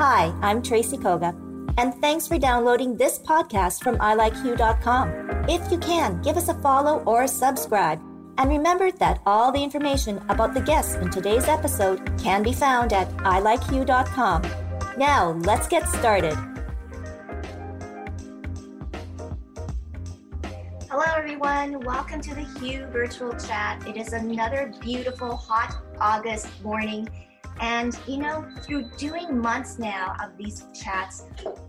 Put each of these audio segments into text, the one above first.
Hi, I'm Tracy Koga, and thanks for downloading this podcast from ilikeyou.com. If you can, give us a follow or a subscribe. And remember that all the information about the guests in today's episode can be found at ilikeyou.com. Now, let's get started. Hello, everyone. Welcome to the Hue Virtual Chat. It is another beautiful, hot August morning and, you know, through doing months now of these chats,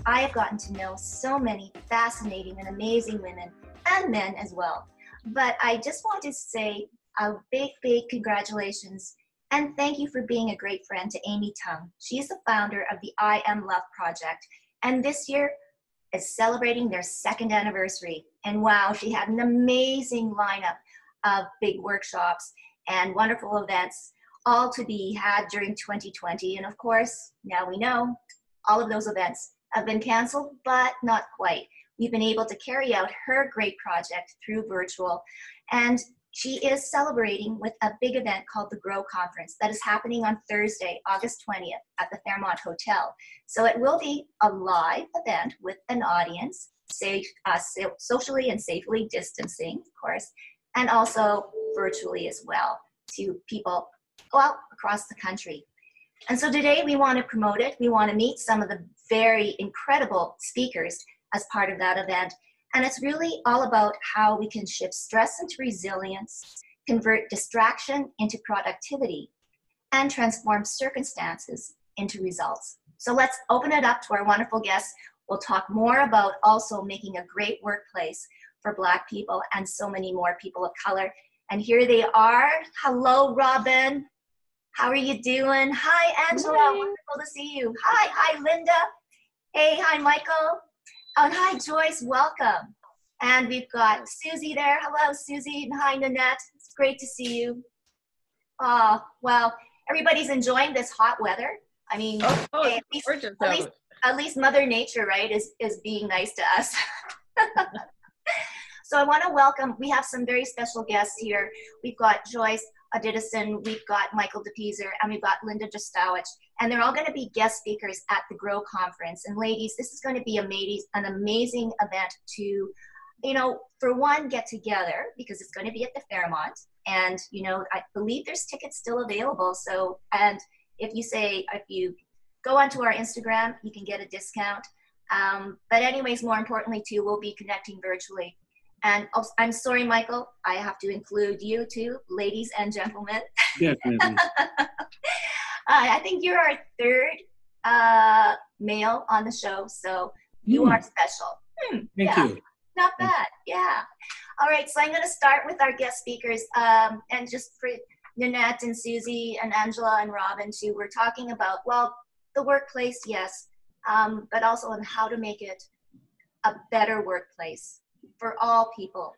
I have gotten to know so many fascinating and amazing women and men as well. But I just want to say a big, big congratulations and thank you for being a great friend to Amy Tung. She is the founder of the I Am Love Project. And this year is celebrating their second anniversary. And wow, she had an amazing lineup of big workshops and wonderful events all to be had during 2020. And of course, now we know all of those events have been canceled, but not quite. We've been able to carry out her great project through virtual. And she is celebrating with a big event called the Grow Conference that is happening on Thursday, August 20th at the Fairmont Hotel. So it will be a live event with an audience, safe, uh, socially and safely distancing, of course, and also virtually as well to people out across the country. And so today we want to promote it. We want to meet some of the very incredible speakers as part of that event. And it's really all about how we can shift stress into resilience, convert distraction into productivity, and transform circumstances into results. So let's open it up to our wonderful guests. We'll talk more about also making a great workplace for Black people and so many more people of color. And here they are. Hello, Robin. How are you doing? Hi, Angela. Hi. Wonderful to see you. Hi, hi, Linda. Hey, hi, Michael. Oh, and hi, Joyce. Welcome. And we've got Susie there. Hello, Susie. And hi, Nanette. It's great to see you. Oh, well, everybody's enjoying this hot weather. I mean, oh, oh, hey, at, least, at, least, at least Mother Nature, right, is, is being nice to us. so I want to welcome, we have some very special guests here. We've got Joyce Odidison, we've got Michael Depeazer, and we've got Linda Drosdowech. And they're all going to be guest speakers at the GROW conference. And ladies, this is going to be amazing, an amazing event to, you know, for one, get together because it's going to be at the Fairmont. And, you know, I believe there's tickets still available. So, and if you say, if you go onto our Instagram, you can get a discount. Um, but anyways, more importantly too, we'll be connecting virtually. And oh, I'm sorry, Michael, I have to include you too, ladies and gentlemen. Definitely. uh, I think you're our third uh, male on the show, so you mm. are special. Hmm, Thank yeah. you. Not bad, yeah. All right, so I'm going to start with our guest speakers. Um, and just for Nanette and Susie and Angela and Robin too, we're talking about, well, the workplace, yes, um, but also on how to make it a better workplace for all people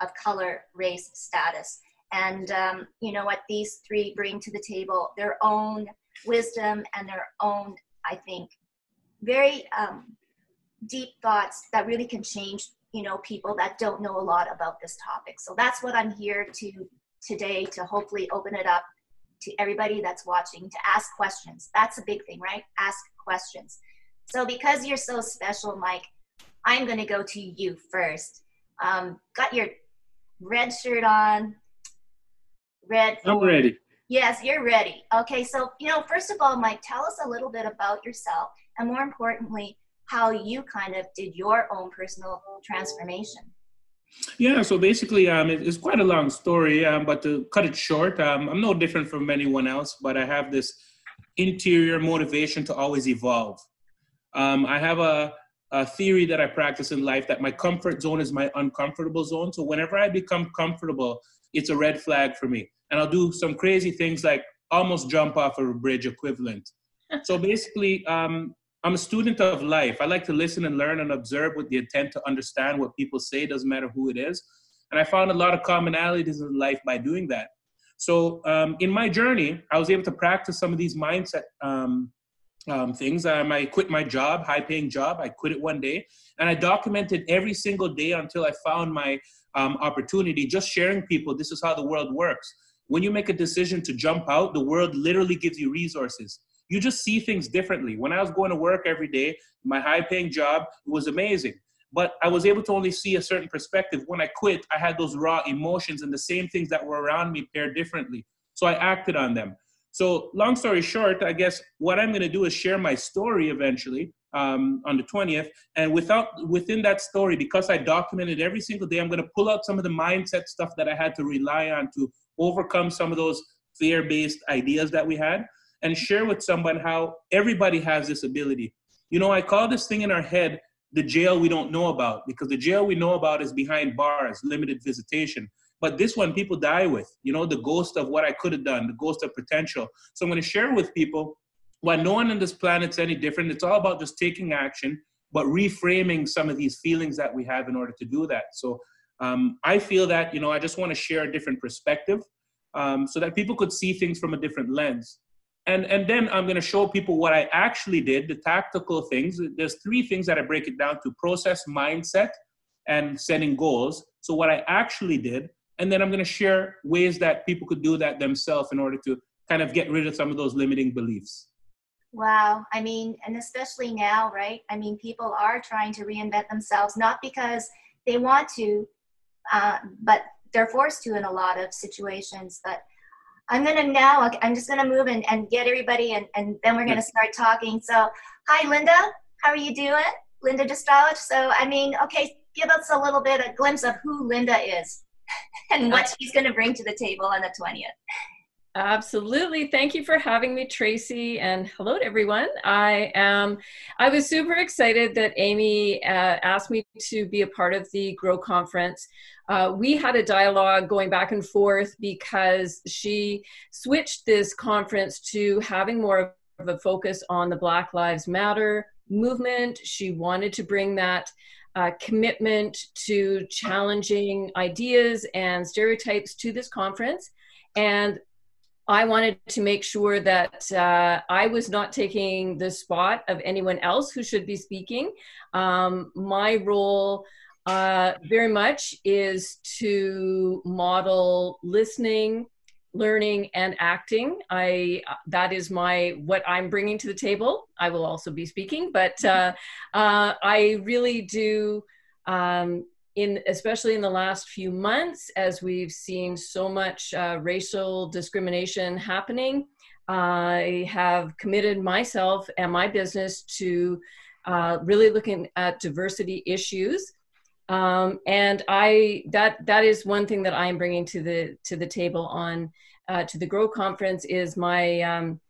of color, race, status. And um, you know what these three bring to the table their own wisdom and their own, I think, very um, deep thoughts that really can change, you know, people that don't know a lot about this topic. So that's what I'm here to today to hopefully open it up to everybody that's watching to ask questions. That's a big thing, right? Ask questions. So because you're so special, Mike, I'm going to go to you first. Um, got your red shirt on. Red. I'm ready. Yes, you're ready. Okay, so, you know, first of all, Mike, tell us a little bit about yourself and more importantly, how you kind of did your own personal transformation. Yeah, so basically, um, it, it's quite a long story, um, but to cut it short, um, I'm no different from anyone else, but I have this interior motivation to always evolve. Um, I have a, a theory that I practice in life that my comfort zone is my uncomfortable zone. So whenever I become comfortable, it's a red flag for me. And I'll do some crazy things like almost jump off of a bridge equivalent. so basically, um, I'm a student of life. I like to listen and learn and observe with the intent to understand what people say, doesn't matter who it is. And I found a lot of commonalities in life by doing that. So um, in my journey, I was able to practice some of these mindset um, um, things. Um, I quit my job, high paying job. I quit it one day and I documented every single day until I found my um, opportunity, just sharing people, this is how the world works. When you make a decision to jump out, the world literally gives you resources. You just see things differently. When I was going to work every day, my high paying job was amazing but I was able to only see a certain perspective. When I quit, I had those raw emotions and the same things that were around me paired differently. So I acted on them. So, long story short, I guess what I'm going to do is share my story eventually um, on the 20th. And without within that story, because I documented every single day, I'm going to pull out some of the mindset stuff that I had to rely on to overcome some of those fear-based ideas that we had, and share with someone how everybody has this ability. You know, I call this thing in our head the jail we don't know about because the jail we know about is behind bars, limited visitation. But this one people die with, you know, the ghost of what I could have done, the ghost of potential. So I'm going to share with people why no one on this planet's any different. It's all about just taking action, but reframing some of these feelings that we have in order to do that. So um, I feel that, you know, I just want to share a different perspective um, so that people could see things from a different lens and and then i'm going to show people what i actually did the tactical things there's three things that i break it down to process mindset and setting goals so what i actually did and then i'm going to share ways that people could do that themselves in order to kind of get rid of some of those limiting beliefs. Wow. I mean and especially now right? I mean people are trying to reinvent themselves not because they want to uh, but they're forced to in a lot of situations. But I'm gonna now, I'm just gonna move and, and get everybody and, and then we're gonna start talking. So, hi Linda, how are you doing? Linda Drosdowech. So, I mean, okay, give us a little bit, a glimpse of who Linda is and what she's gonna bring to the table on the 20th. Absolutely. Thank you for having me, Tracy, and hello to everyone. I am. I was super excited that Amy uh, asked me to be a part of the Grow conference. Uh, we had a dialogue going back and forth because she switched this conference to having more of a focus on the Black Lives Matter movement. She wanted to bring that uh, commitment to challenging ideas and stereotypes to this conference. And I wanted to make sure that uh, I was not taking the spot of anyone else who should be speaking. Um, my role uh, very much is to model listening, learning, and acting. I that is my what I'm bringing to the table. I will also be speaking, but uh, uh I really do. Um, in especially in the last few months as we've seen so much uh, racial discrimination happening i have committed myself and my business to uh, really looking at diversity issues um, and i that that is one thing that i am bringing to the to the table on uh, to the grow conference is my um,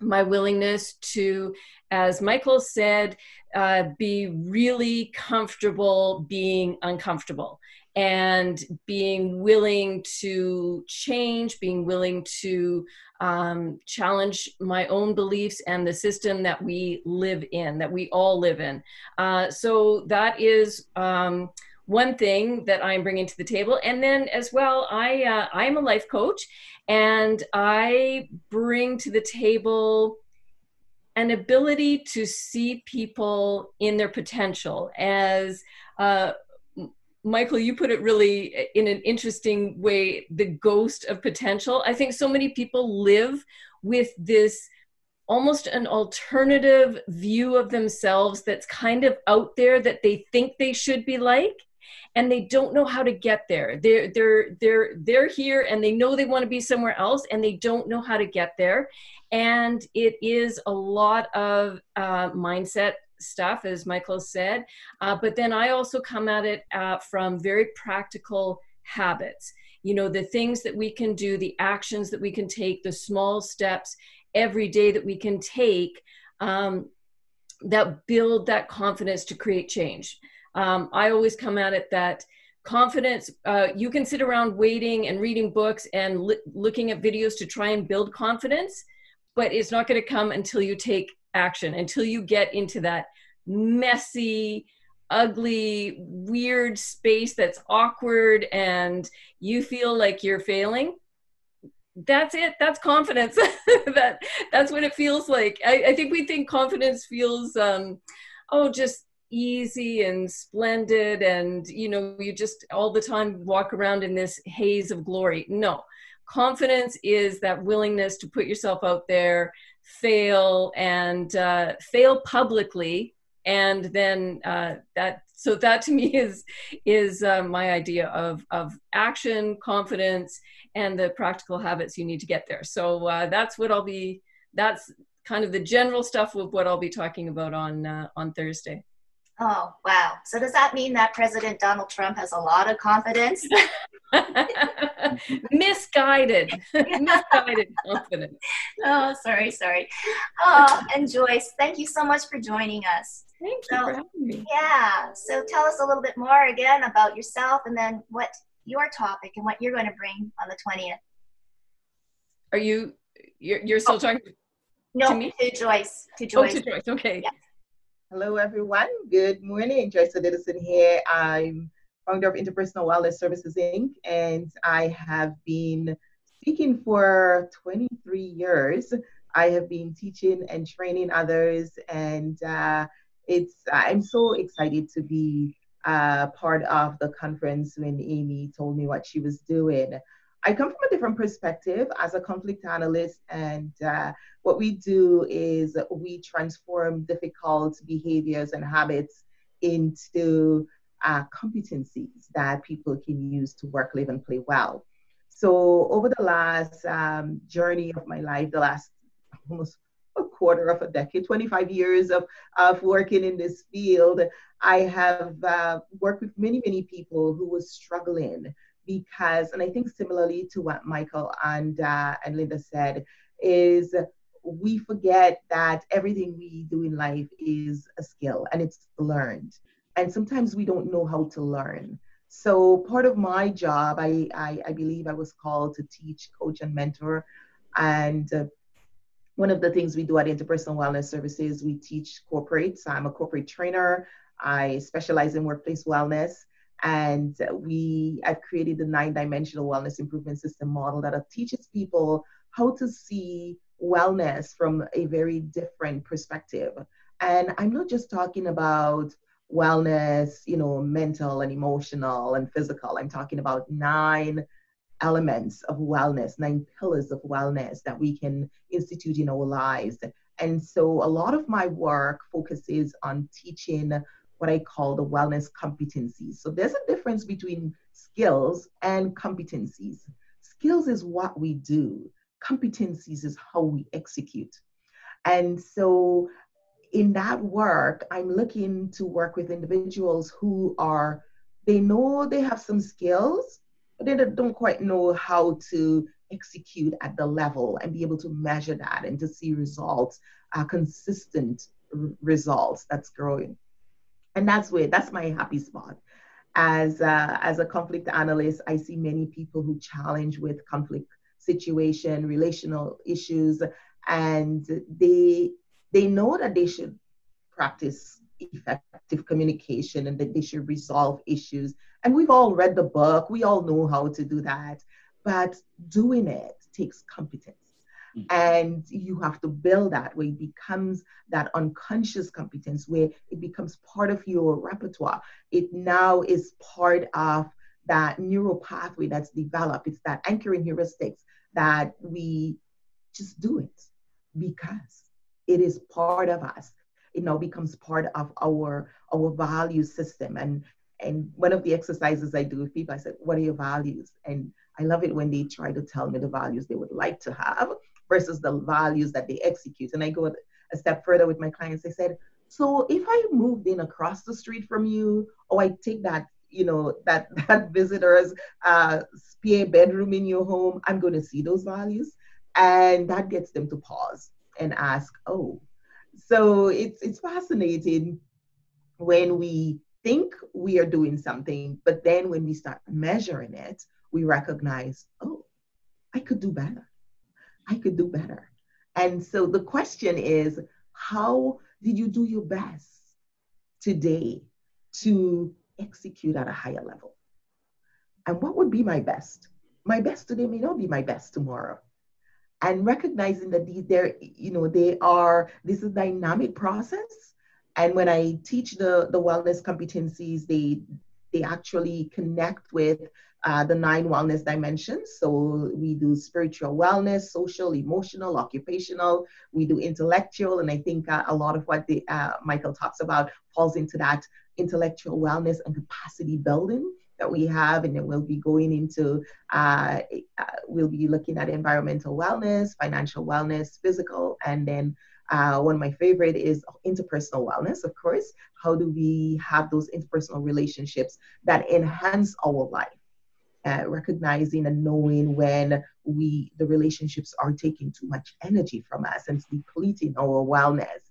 my willingness to as michael said uh, be really comfortable being uncomfortable and being willing to change, being willing to um, challenge my own beliefs and the system that we live in, that we all live in. Uh, so that is um, one thing that I'm bringing to the table. And then as well, I uh, I'm a life coach, and I bring to the table an ability to see people in their potential as uh, Michael, you put it really in an interesting way the ghost of potential. I think so many people live with this almost an alternative view of themselves that's kind of out there that they think they should be like and they don't know how to get there they're they're they're they're here and they know they want to be somewhere else and they don't know how to get there and it is a lot of uh, mindset stuff, as Michael said. Uh, but then I also come at it uh, from very practical habits. You know, the things that we can do, the actions that we can take, the small steps every day that we can take um, that build that confidence to create change. Um, I always come at it that confidence uh, you can sit around waiting and reading books and li- looking at videos to try and build confidence but it's not going to come until you take action, until you get into that messy, ugly, weird space that's awkward and you feel like you're failing. That's it. That's confidence. that that's what it feels like. I, I think we think confidence feels um, oh just easy and splendid and you know you just all the time walk around in this haze of glory no confidence is that willingness to put yourself out there fail and uh, fail publicly. And then uh, that so that to me is is uh, my idea of of action confidence and the practical habits you need to get there. So uh, that's what i'll be that's kind of the general stuff of what i'll be talking about on uh, on thursday Oh, wow. So does that mean that President Donald Trump has a lot of confidence? Misguided. Misguided confidence. Oh, sorry, sorry. Oh, and Joyce, thank you so much for joining us. Thank you so, for having me. Yeah. So tell us a little bit more again about yourself and then what your topic and what you're going to bring on the 20th. Are you, you're, you're still oh. talking no, to me? To Joyce. To Joyce. Oh, to Joyce. Okay. Yeah. Hello, everyone. Good morning. Joyce Odidison here. I'm founder of Interpersonal Wellness Services Inc., and I have been speaking for 23 years. I have been teaching and training others, and uh, it's I'm so excited to be uh, part of the conference when Amy told me what she was doing. I come from a different perspective as a conflict analyst, and uh, what we do is we transform difficult behaviors and habits into uh, competencies that people can use to work, live, and play well. So, over the last um, journey of my life, the last almost a quarter of a decade, 25 years of, of working in this field, I have uh, worked with many, many people who were struggling because, and I think similarly to what Michael and uh, and Linda said, is we forget that everything we do in life is a skill and it's learned, and sometimes we don't know how to learn. So part of my job, I I, I believe I was called to teach, coach, and mentor, and uh, one of the things we do at Interpersonal Wellness Services, we teach corporates. I'm a corporate trainer. I specialize in workplace wellness. And we, I've created the nine dimensional wellness improvement system model that teaches people how to see wellness from a very different perspective. And I'm not just talking about wellness, you know, mental and emotional and physical. I'm talking about nine elements of wellness, nine pillars of wellness that we can institute in our lives. And so a lot of my work focuses on teaching what I call the wellness competencies. So there's a difference between skills and competencies. Skills is what we do, competencies is how we execute. And so in that work, I'm looking to work with individuals who are, they know they have some skills, but they don't quite know how to execute at the level and be able to measure that and to see results, uh, consistent r- results that's growing and that's where that's my happy spot. As uh, as a conflict analyst i see many people who challenge with conflict situation relational issues and they they know that they should practice effective communication and that they should resolve issues. And we've all read the book. We all know how to do that. But doing it takes competence. And you have to build that where it becomes that unconscious competence, where it becomes part of your repertoire. It now is part of that neural pathway that's developed. It's that anchoring heuristics that we just do it because it is part of us. It now becomes part of our our value system. And and one of the exercises I do with people, I said, "What are your values?" And I love it when they try to tell me the values they would like to have versus the values that they execute. And I go a step further with my clients. I said, so if I moved in across the street from you, or I take that, you know, that that visitor's uh, spare bedroom in your home, I'm going to see those values, and that gets them to pause and ask, oh, so it's it's fascinating when we think we are doing something, but then when we start measuring it, we recognize, oh, I could do better. I could do better. And so the question is, how did you do your best today to execute at a higher level? And what would be my best? My best today may not be my best tomorrow. And recognizing that these, they're, you know, they are, this is a dynamic process. And when I teach the, the wellness competencies, they, they actually connect with uh, the nine wellness dimensions. So we do spiritual wellness, social, emotional, occupational. We do intellectual, and I think uh, a lot of what the, uh, Michael talks about falls into that intellectual wellness and capacity building that we have, and then we'll be going into uh, uh, we'll be looking at environmental wellness, financial wellness, physical, and then uh, one of my favorite is interpersonal wellness, of course. How do we have those interpersonal relationships that enhance our life? Uh, recognizing and knowing when we the relationships are taking too much energy from us and depleting our wellness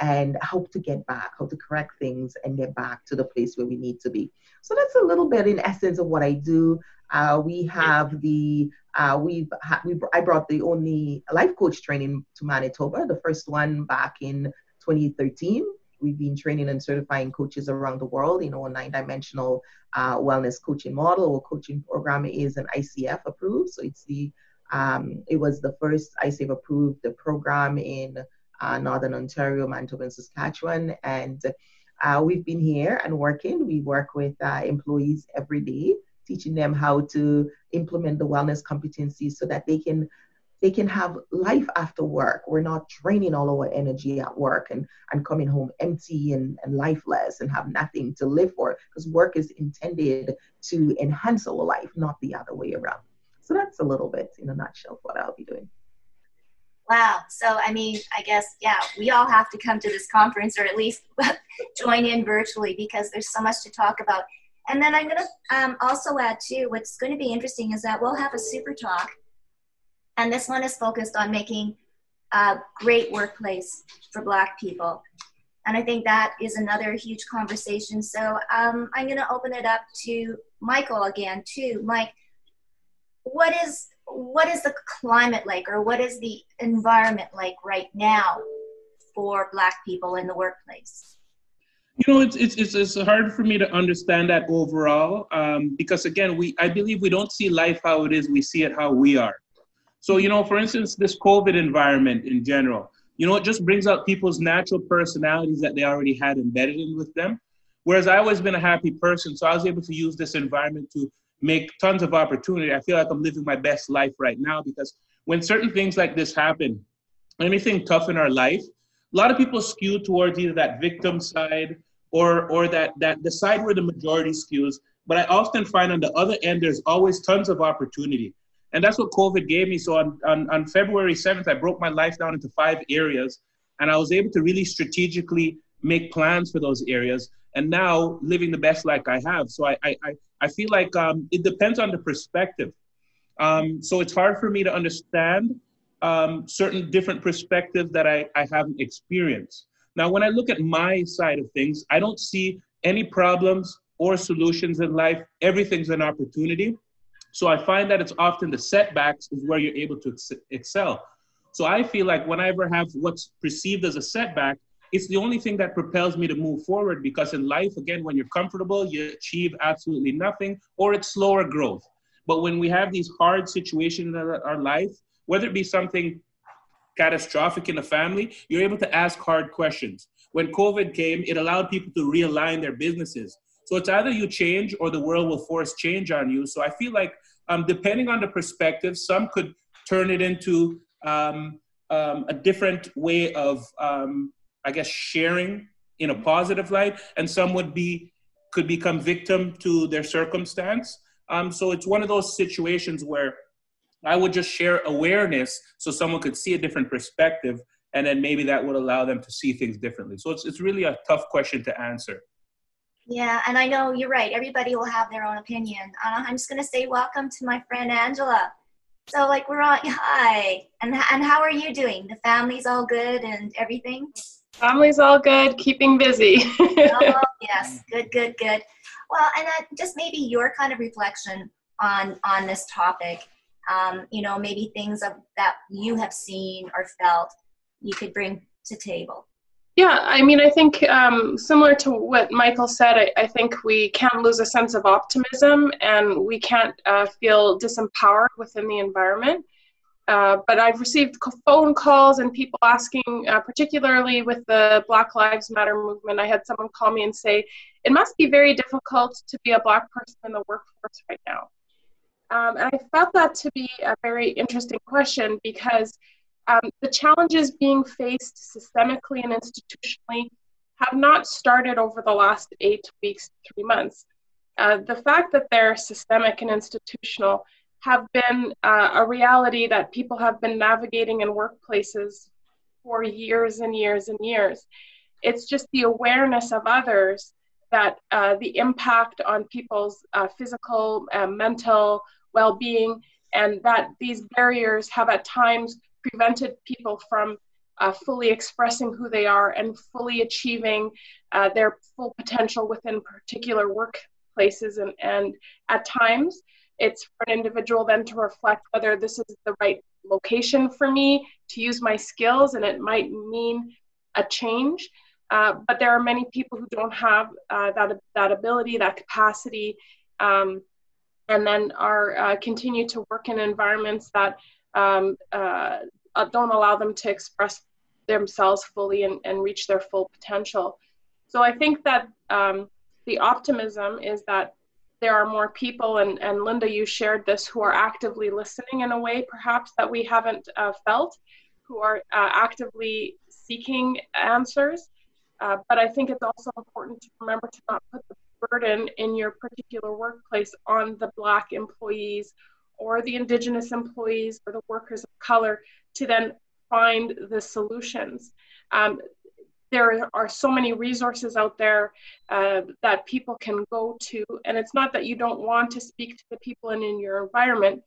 and how to get back how to correct things and get back to the place where we need to be so that's a little bit in essence of what i do uh, we have the uh, we've ha- we I brought the only life coach training to Manitoba, the first one back in 2013. We've been training and certifying coaches around the world. You know, a nine-dimensional uh, wellness coaching model or coaching program is an ICF approved. So it's the um, it was the first ICF approved program in uh, Northern Ontario, Manitoba, and Saskatchewan, and uh, we've been here and working. We work with uh, employees every day, teaching them how to implement the wellness competencies so that they can they can have life after work. We're not draining all our energy at work and, and coming home empty and, and lifeless and have nothing to live for because work is intended to enhance our life, not the other way around. So that's a little bit in a nutshell what I'll be doing. Wow. So, I mean, I guess, yeah, we all have to come to this conference or at least join in virtually because there's so much to talk about. And then I'm going to um, also add, too, what's going to be interesting is that we'll have a super talk and this one is focused on making a great workplace for Black people. And I think that is another huge conversation. So um, I'm going to open it up to Michael again, too. Mike, what is what is the climate like, or what is the environment like right now for Black people in the workplace? You know, it's it's it's, hard for me to understand that overall um, because again, we I believe we don't see life how it is; we see it how we are. So, you know, for instance, this COVID environment in general, you know, it just brings out people's natural personalities that they already had embedded in with them. Whereas I always been a happy person, so I was able to use this environment to make tons of opportunity. I feel like I'm living my best life right now because when certain things like this happen, anything tough in our life, a lot of people skew towards either that victim side or or that that the side where the majority skews. But I often find on the other end, there's always tons of opportunity. And that's what COVID gave me. So on, on, on February 7th, I broke my life down into five areas. And I was able to really strategically make plans for those areas. And now living the best life I have. So I, I, I feel like um, it depends on the perspective. Um, so it's hard for me to understand um, certain different perspectives that I, I haven't experienced. Now, when I look at my side of things, I don't see any problems or solutions in life. Everything's an opportunity. So I find that it's often the setbacks is where you're able to ex- excel. So I feel like whenever I have what's perceived as a setback, it's the only thing that propels me to move forward because in life, again, when you're comfortable, you achieve absolutely nothing or it's slower growth. But when we have these hard situations in our life, whether it be something catastrophic in the family, you're able to ask hard questions. When COVID came, it allowed people to realign their businesses. So it's either you change or the world will force change on you. So I feel like um, depending on the perspective, some could turn it into um, um, a different way of, um, I guess, sharing in a positive light, and some would be could become victim to their circumstance. Um, so it's one of those situations where I would just share awareness so someone could see a different perspective, and then maybe that would allow them to see things differently. So it's it's really a tough question to answer. Yeah, and I know you're right. Everybody will have their own opinion. Uh, I'm just going to say welcome to my friend Angela. So, like, we're on. Hi, and and how are you doing? The family's all good and everything. Family's all good. Keeping busy. oh yes, good, good, good. Well, and uh, just maybe your kind of reflection on on this topic. um, you know, maybe things of, that you have seen or felt you could bring to table? Yeah, I mean, I think um, similar to what Michael said, I, I, think we can't lose a sense of optimism and we can't uh, feel disempowered within the environment. Uh, but I've received phone calls and people asking, uh, particularly with the Black Lives Matter movement. I had someone call me and say, It must be very difficult to be a Black person in the workforce right now. Um, and I felt that to be a very interesting question because um, the challenges being faced systemically and institutionally have not started over the last eight weeks, three months. Uh, the fact that they're systemic and institutional have been uh, a reality that people have been navigating in workplaces for years and years and years. It's just the awareness of others that uh, the impact on people's uh, physical, and mental well being, and that these barriers have at times prevented people from uh, fully expressing who they are and fully achieving uh, their full potential within particular workplaces. And, and at times, it's for an individual then to reflect whether this is the right location for me to use my skills, and it might mean a change. Uh, but there are many people who don't have uh, that that ability, that capacity, um, and then are uh, continue to work in environments that um, uh, don't allow them to express themselves fully and, and reach their full potential. So I think that um, the optimism is that there are more people, and, and Linda, you shared this, who are actively listening in a way perhaps that we haven't uh, felt, who are uh, actively seeking answers. Uh, but I think it's also important to remember to not put the burden in your particular workplace on the Black employees or the Indigenous employees or the workers of color to then find the solutions. Um, there are so many resources out there uh, that people can go to. And it's not that you don't want to speak to the people in, in your environment,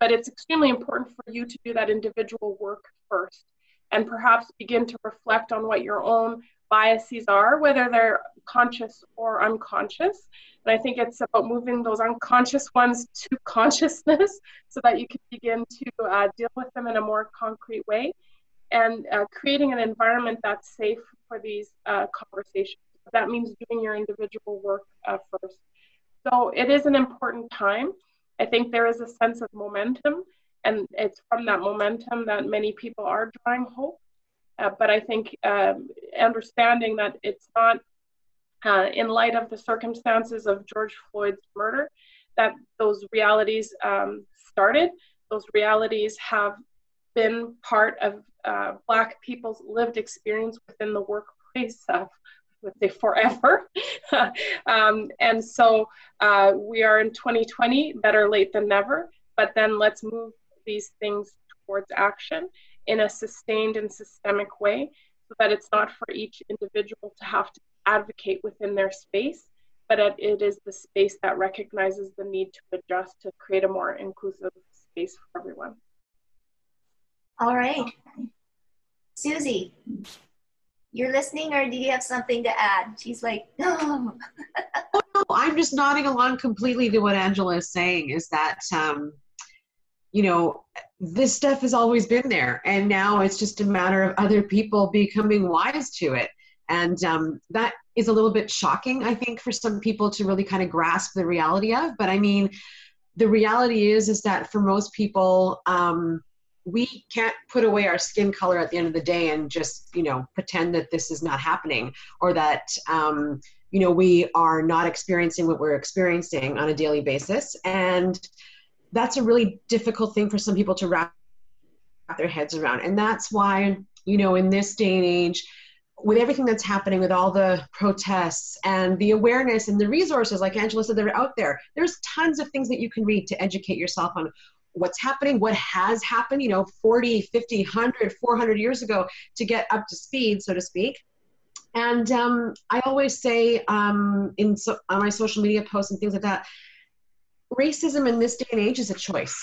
but it's extremely important for you to do that individual work first and perhaps begin to reflect on what your own biases are, whether they're conscious or unconscious. And I think it's about moving those unconscious ones to consciousness so that you can begin to uh, deal with them in a more concrete way and uh, creating an environment that's safe for these uh, conversations. That means doing your individual work uh, first. So it is an important time. I think there is a sense of momentum, and it's from that momentum that many people are drawing hope. Uh, but I think um, understanding that it's not uh, in light of the circumstances of George Floyd's murder that those realities um, started. Those realities have been part of uh, Black people's lived experience within the workplace of would say forever. um, and so uh, we are in 2020, better late than never, but then let's move these things towards action in a sustained and systemic way so that it's not for each individual to have to advocate within their space, but it is the space that recognizes the need to adjust to create a more inclusive space for everyone. All right. Susie, you're listening or do you have something to add? She's like, no. oh, no, I'm just nodding along completely to what Angela is saying is that, um, you know, this stuff has always been there. And now it's just a matter of other people becoming wise to it. And um, that is a little bit shocking, I think, for some people to really kind of grasp the reality of. But I mean, the reality is, is that for most people, um, we can't put away our skin color at the end of the day and just you know pretend that this is not happening or that um, you know we are not experiencing what we're experiencing on a daily basis and that's a really difficult thing for some people to wrap their heads around and that's why you know in this day and age with everything that's happening with all the protests and the awareness and the resources like angela said that are out there there's tons of things that you can read to educate yourself on what's happening, what has happened, you know, 40, 50, 100, 400 years ago to get up to speed, so to speak. And um, I always say um, in so, on my social media posts and things like that, racism in this day and age is a choice.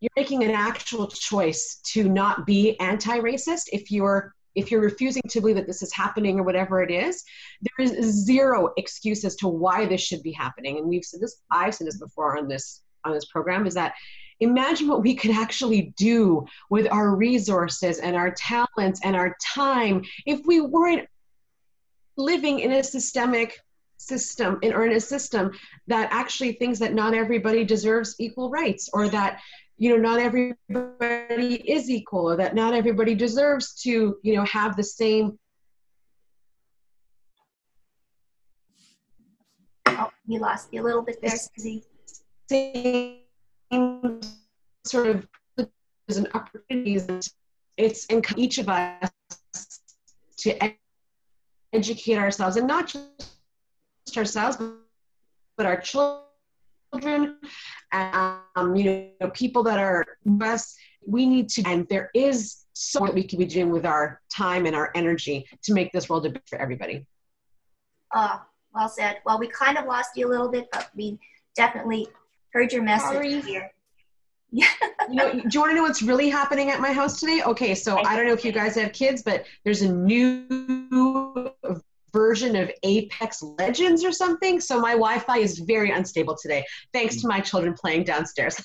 You're making an actual choice to not be anti-racist if you're if you're refusing to believe that this is happening or whatever it is, there is zero excuse as to why this should be happening. And we've said this, I've said this before on this on this program, is that imagine what we could actually do with our resources and our talents and our time if we weren't living in a systemic system in, or in a system that actually thinks that not everybody deserves equal rights or that you know not everybody is equal or that not everybody deserves to you know have the same oh you lost me a little bit there Susie. same sort of and opportunities it's in each of us to educate ourselves and not just ourselves but our children um, you know people that are us we need to and there is so much we can be doing with our time and our energy to make this world a better for everybody uh, well said well we kind of lost you a little bit but we definitely heard your message Sorry. here yeah. you know, do you want to know what's really happening at my house today? Okay, so I don't know if you guys have kids, but there's a new version of Apex Legends or something. So my Wi-Fi is very unstable today, thanks to my children playing downstairs.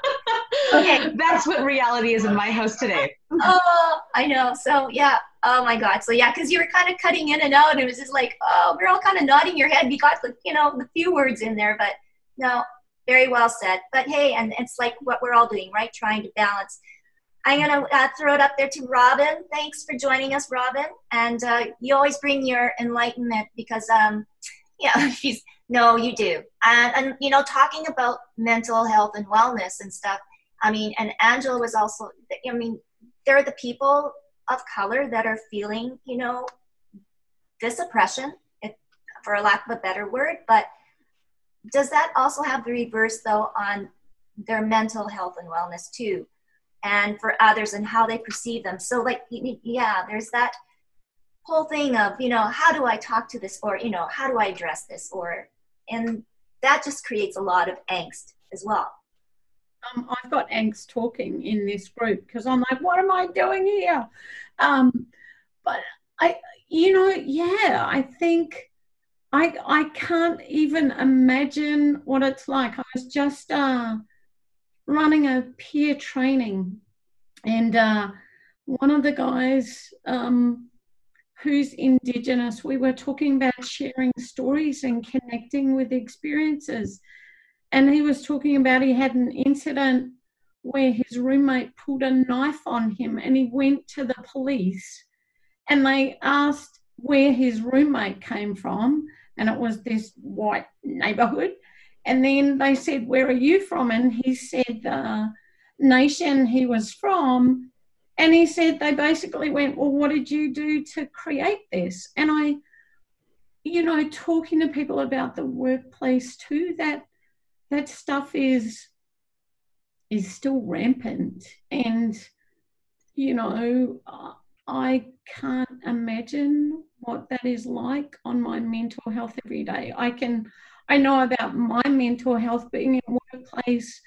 okay, that's what reality is in my house today. oh, I know. So yeah. Oh my God. So yeah, because you were kind of cutting in and out, and it was just like, oh, we're all kind of nodding your head. We got you know, the few words in there, but no, very well said. But hey, and it's like what we're all doing, right? Trying to balance I'm going to uh, throw it up there to Robin. Thanks for joining us, Robin. And uh, you always bring your enlightenment because, um, yeah, she's, no, you do. And, and, you know, talking about mental health and wellness and stuff, I mean, and Angela was also, I mean, there are the people of color that are feeling, you know, this oppression, if, for a lack of a better word. But does that also have the reverse, though, on their mental health and wellness, too? And for others and how they perceive them. So, like, yeah, there's that whole thing of, you know, how do I talk to this, or, you know, how do I address this, or, and that just creates a lot of angst as well. Um, I've got angst talking in this group because I'm like, what am I doing here? Um, but I, you know, yeah, I think I I can't even imagine what it's like. I was just uh, running a peer training, and uh, one of the guys um, who's Indigenous, we were talking about sharing stories and connecting with experiences. And he was talking about he had an incident where his roommate pulled a knife on him and he went to the police and they asked where his roommate came from. And it was this white neighborhood and then they said, Where are you from? And he said the nation he was from. And he said, They basically went, Well, what did you do to create this? And I, you know, talking to people about the workplace too, that that stuff is is still rampant and you know i can't imagine what that is like on my mental health every day i can I know about my mental health being in workplace,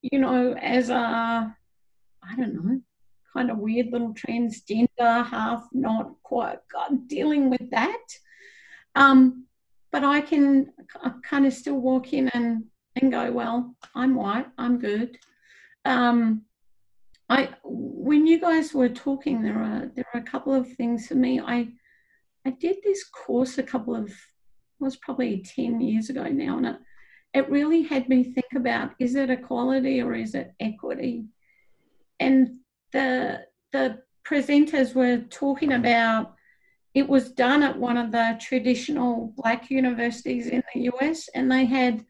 you know, as a, I don't know, kind of weird little transgender, half not quite God, dealing with that. Um, but I can kind of still walk in and, and go, well, I'm white, I'm good. Um, I when you guys were talking, there are there are a couple of things for me. I I did this course a couple of was probably 10 years ago now, and it, it really had me think about is it equality or is it equity? And the, the presenters were talking about it was done at one of the traditional black universities in the US, and they had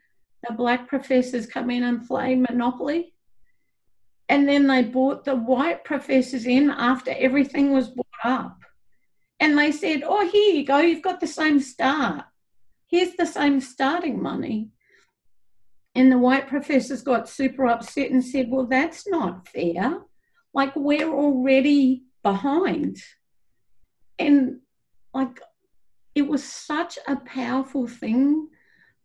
the black professors come in and play Monopoly. And then they brought the white professors in after everything was brought up. And they said, Oh, here you go, you've got the same start here's the same starting money. And the white professors got super upset and said, well, that's not fair. Like, we're already behind. And like, it was such a powerful thing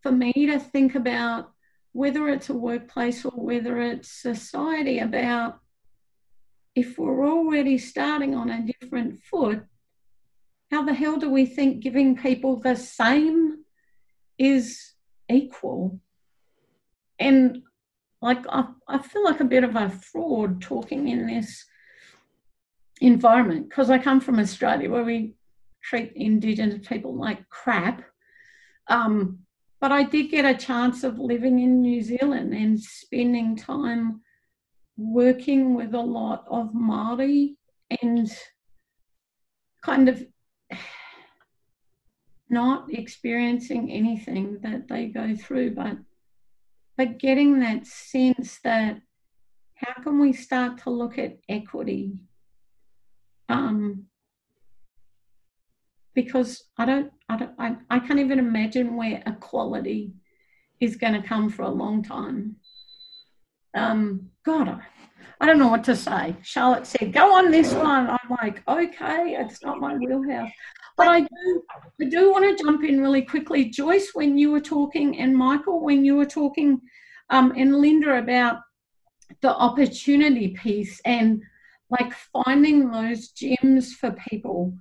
for me to think about whether it's a workplace or whether it's society about if we're already starting on a different foot, how the hell do we think giving people the same is equal. And like I, I feel like a bit of a fraud talking in this environment because I come from Australia where we treat Indigenous people like crap. Um, but I did get a chance of living in New Zealand and spending time working with a lot of Māori and kind of not experiencing anything that they go through, but but getting that sense that how can we start to look at equity? Um, because I don't, I don't, I, I can't even imagine where equality is going to come for a long time. Um, God, I, I don't know what to say. Charlotte said, "Go on this one." I'm like, "Okay, it's not my wheelhouse." But I do, I do want to jump in really quickly. Joyce, when you were talking, and Michael, when you were talking, um, and Linda about the opportunity piece and like finding those gems for people.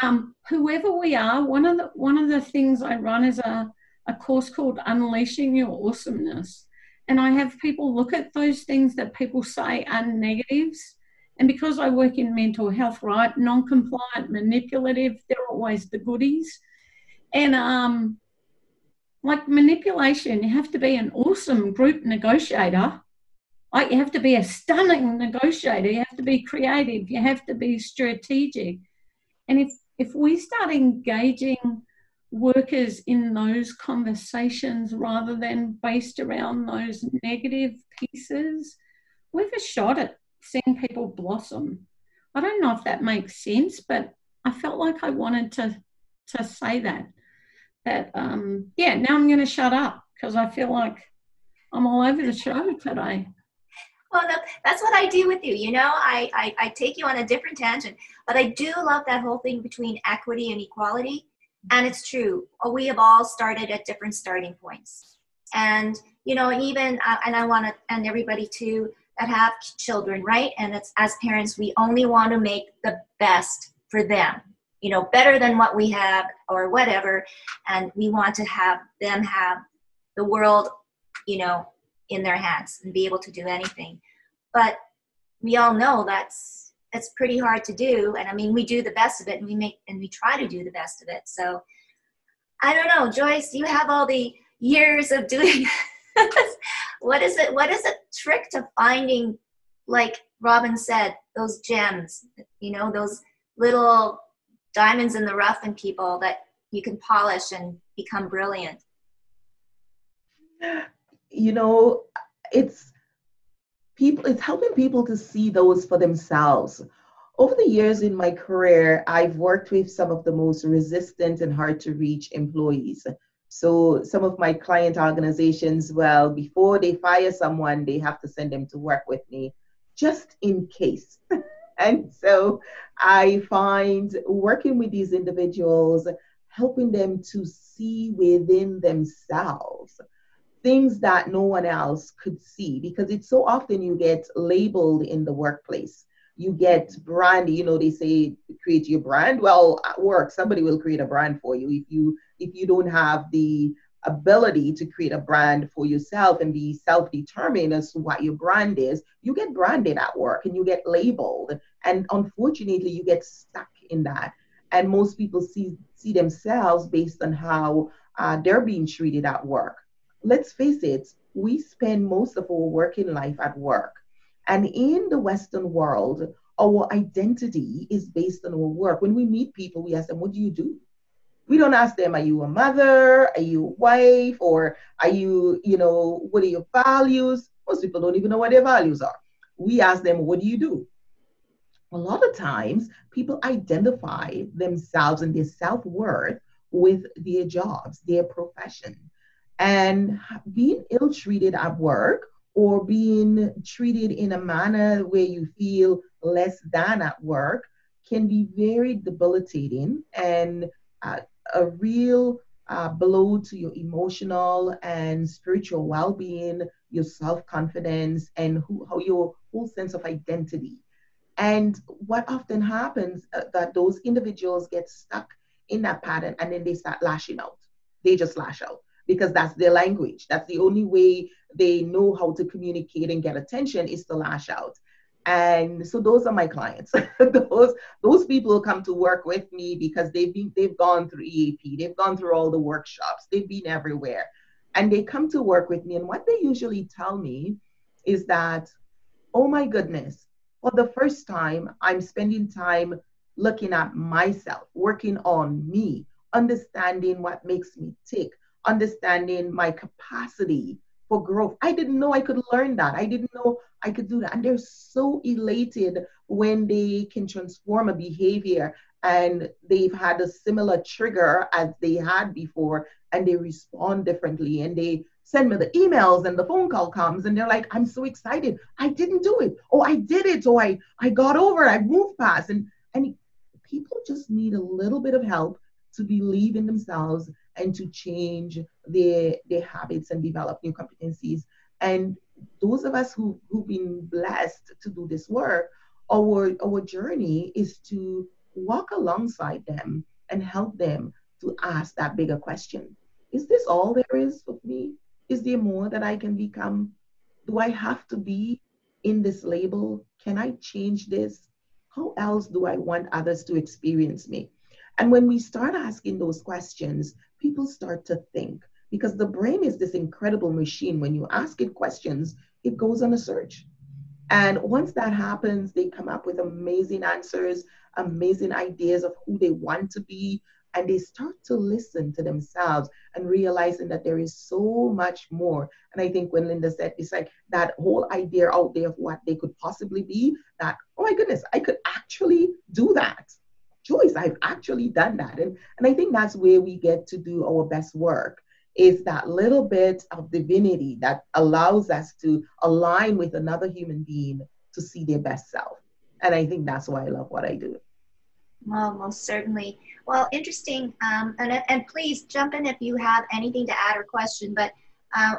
Um, whoever we are, one of the one of the things I run is a, a course called Unleashing Your Awesomeness. And I have people look at those things that people say are negatives and because I work in mental health, right, non compliant, manipulative, they're always the goodies. And um, like manipulation, you have to be an awesome group negotiator. Like you have to be a stunning negotiator. You have to be creative. You have to be strategic. And if if we start engaging workers in those conversations rather than based around those negative pieces, we've a shot at seeing people blossom. I don't know if that makes sense, but I felt like I wanted to to say that. That um, yeah, now I'm going to shut up because I feel like I'm all over the show today. Well, that's what I do with you. You know, I, I, I take you on a different tangent, but I do love that whole thing between equity and equality. And it's true. We have all started at different starting points. And, you know, even, uh, and I want to, and everybody too, that have children, right? And it's as parents, we only want to make the best for them, you know, better than what we have or whatever. And we want to have them have the world, you know, in their hands and be able to do anything. But we all know that's it's pretty hard to do. And I mean, we do the best of it and we make and we try to do the best of it. So I don't know, Joyce, you have all the years of doing what is it? What is a trick to finding, like Robin said, those gems? You know, those little diamonds in the rough in people that you can polish and become brilliant. You know, it's people. It's helping people to see those for themselves. Over the years in my career, I've worked with some of the most resistant and hard to reach employees so some of my client organizations, well, before they fire someone, they have to send them to work with me just in case. and so I find working with these individuals, helping them to see within themselves things that no one else could see. Because it's so often you get labeled in the workplace. You get brand you know they say create your brand. Well at work somebody will create a brand for you. If you if you don't have the ability to create a brand for yourself and be self-determined as to what your brand is you get branded at work and you get labeled. And unfortunately you get stuck in that. And most people see see themselves based on how uh, they're being treated at work. Let's face it we spend most of our working life at work. And in the western world our identity is based on our work. When we meet people we ask them what do you do we don't ask them, are you a mother? Are you a wife? Or are you, you know, what are your values? Most people don't even know what their values are. We ask them, what do you do? A lot of times, people identify themselves and their self worth with their jobs, their profession. And being ill treated at work or being treated in a manner where you feel less than at work can be very debilitating and uh, a real uh, blow to your emotional and spiritual well-being, your self-confidence, and who, how your whole sense of identity. And what often happens uh, that those individuals get stuck in that pattern and then they start lashing out. They just lash out because that's their language. That's the only way they know how to communicate and get attention is to lash out. And so those are my clients. those those people come to work with me because they've been they've gone through EAP, they've gone through all the workshops, they've been everywhere. And they come to work with me. And what they usually tell me is that, oh my goodness, for the first time, I'm spending time looking at myself, working on me, understanding what makes me tick, understanding my capacity for growth. I didn't know I could learn that. I didn't know I could do that. And they're so elated when they can transform a behavior and they've had a similar trigger as they had before and they respond differently and they send me the emails and the phone call comes and they're like i'm so excited. I didn't do it. Oh i did it. Oh i i got over it. I moved past. And and people just need a little bit of help to believe in themselves and to change their their habits and develop new competencies. And those of us who, who've been blessed to do this work our our journey is to walk alongside them and help them to ask that bigger question. Is this all there is of me? Is there more that i can become? Do i have to be in this label? Can i change this? How else do i want others to experience me? And when we start asking those questions, people start to think because the brain is this incredible machine. When you ask it questions, it goes on a search. And once that happens, they come up with amazing answers, amazing ideas of who they want to be, and they start to listen to themselves and realizing that there is so much more. And I think when Linda said it's like that whole idea out there of what they could possibly be, that, oh my goodness, I could actually do that choice. I've actually done that. And, and I think that's where we get to do our best work is that little bit of divinity that allows us to align with another human being to see their best self. And I think that's why I love what I do. Well, most certainly. Well, interesting. Um, and, and please jump in if you have anything to add or question. But uh,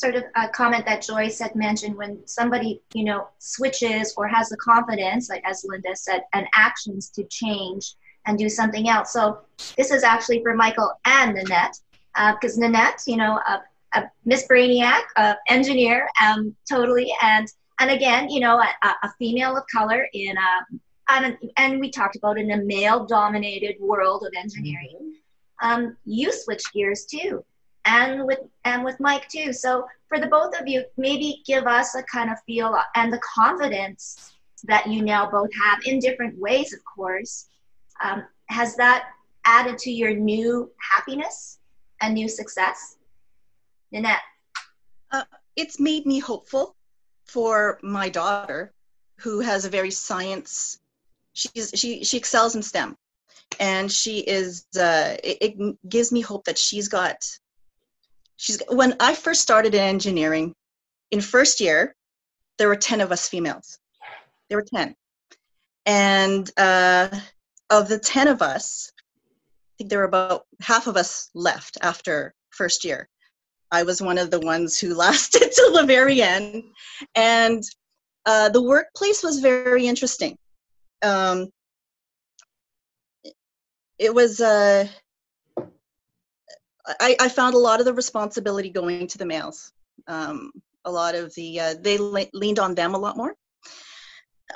sort of a comment that Joyce had mentioned when somebody, you know, switches or has the confidence, like as Linda said, and actions to change and do something else. So this is actually for Michael and Nanette, because uh, Nanette, you know, a, a Miss Brainiac, a engineer, um, totally, and and again, you know, a, a female of color in a and, and we talked about in a male-dominated world of engineering. Um, you switch gears too and with and with Mike too. So for the both of you, maybe give us a kind of feel and the confidence that you now both have in different ways, of course. Um, has that added to your new happiness and new success? Nanette. Uh, it's made me hopeful for my daughter, who has a very science. She's she she excels in STEM, and she is. Uh, it, it gives me hope that she's got she's when I first started in engineering, in first year, there were 10 of us females. There were 10. And uh, of the 10 of us, think there were about half of us left after first year. I was one of the ones who lasted till the very end. And uh, the workplace was very interesting. Um, it was, uh, I, I found a lot of the responsibility going to the males. Um, a lot of the uh, they le- leaned on them a lot more.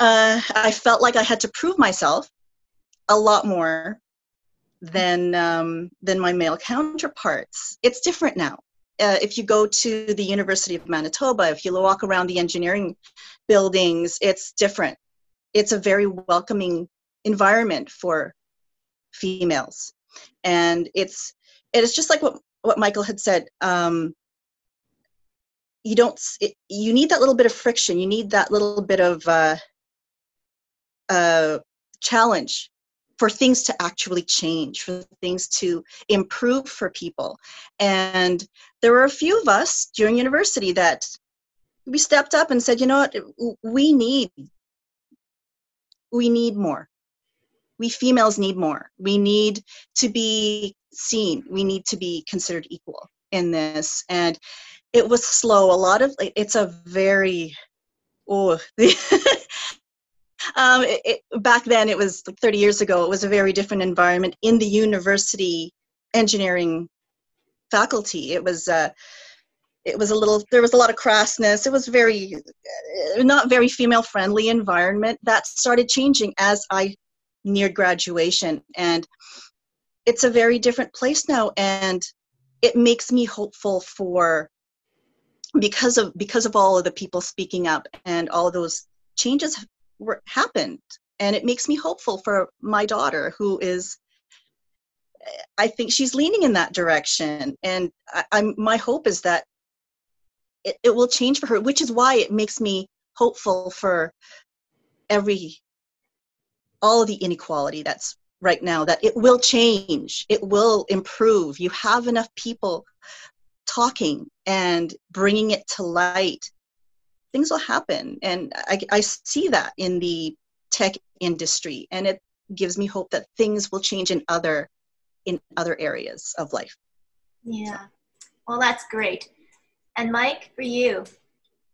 Uh, I felt like I had to prove myself a lot more than um, than my male counterparts. It's different now. Uh, if you go to the University of Manitoba, if you walk around the engineering buildings, it's different. It's a very welcoming environment for females, and it's it's just like what what Michael had said. Um, you don't. It, you need that little bit of friction. You need that little bit of uh, uh, challenge for things to actually change, for things to improve for people. And there were a few of us during university that we stepped up and said, you know what, we need we need more. We females need more. We need to be seen we need to be considered equal in this and it was slow a lot of it's a very oh um, it, it, back then it was like 30 years ago it was a very different environment. In the university engineering faculty it was uh, it was a little there was a lot of crassness. It was very uh, not very female friendly environment. That started changing as i neared graduation and it's a very different place now and it makes me hopeful for because of because of all of the people speaking up and all those changes happened. And it makes me hopeful for my daughter who is i think she's leaning in that direction. And I, am my hope is that it, it will change for her which is why it makes me hopeful for every all of the inequality that's right now that it will change. It will improve. You have enough people talking and bringing it to light things will happen and I, I see that in the tech industry and it gives me hope that things will change in other in other areas of life yeah well that's great and mike for you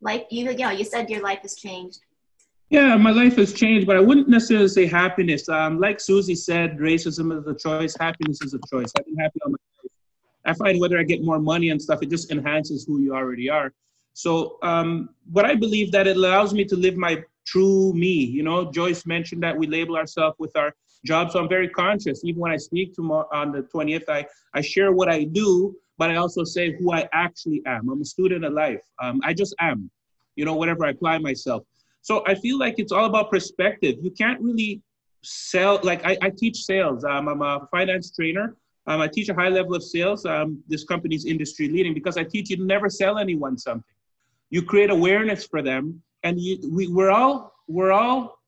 like you you know you said your life has changed yeah, my life has changed, but I wouldn't necessarily say happiness. Um, like Susie said, racism is a choice, happiness is a choice. I've been happy all my life. I find whether I get more money and stuff, it just enhances who you already are. So, um, but I believe that it allows me to live my true me. You know, Joyce mentioned that we label ourselves with our job, so I'm very conscious. Even when I speak tomorrow on the 20th, I, I share what I do, but I also say who I actually am. I'm a student of life. Um, I just am, you know, whatever I apply myself. So I feel like it's all about perspective. You can't really sell, like I, I teach sales. Um, I'm a finance trainer. Um, I teach a high level of sales. Um, this company's industry leading because I teach you to never sell anyone something. You create awareness for them, and you, we, we're all we're all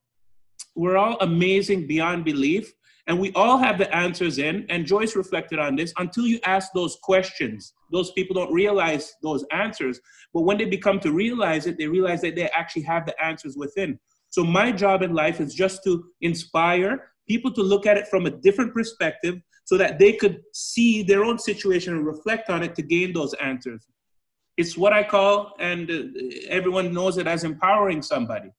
we're all amazing beyond belief, and we all have the answers in. And Joyce reflected on this. Until you ask those questions, those people don't realize those answers. But when they become to realize it, they realize that they actually have the answers within. So my job in life is just to inspire people to look at it from a different perspective so that they could see their own situation and reflect on it to gain those answers. It's what I call, and uh, everyone knows it as empowering somebody.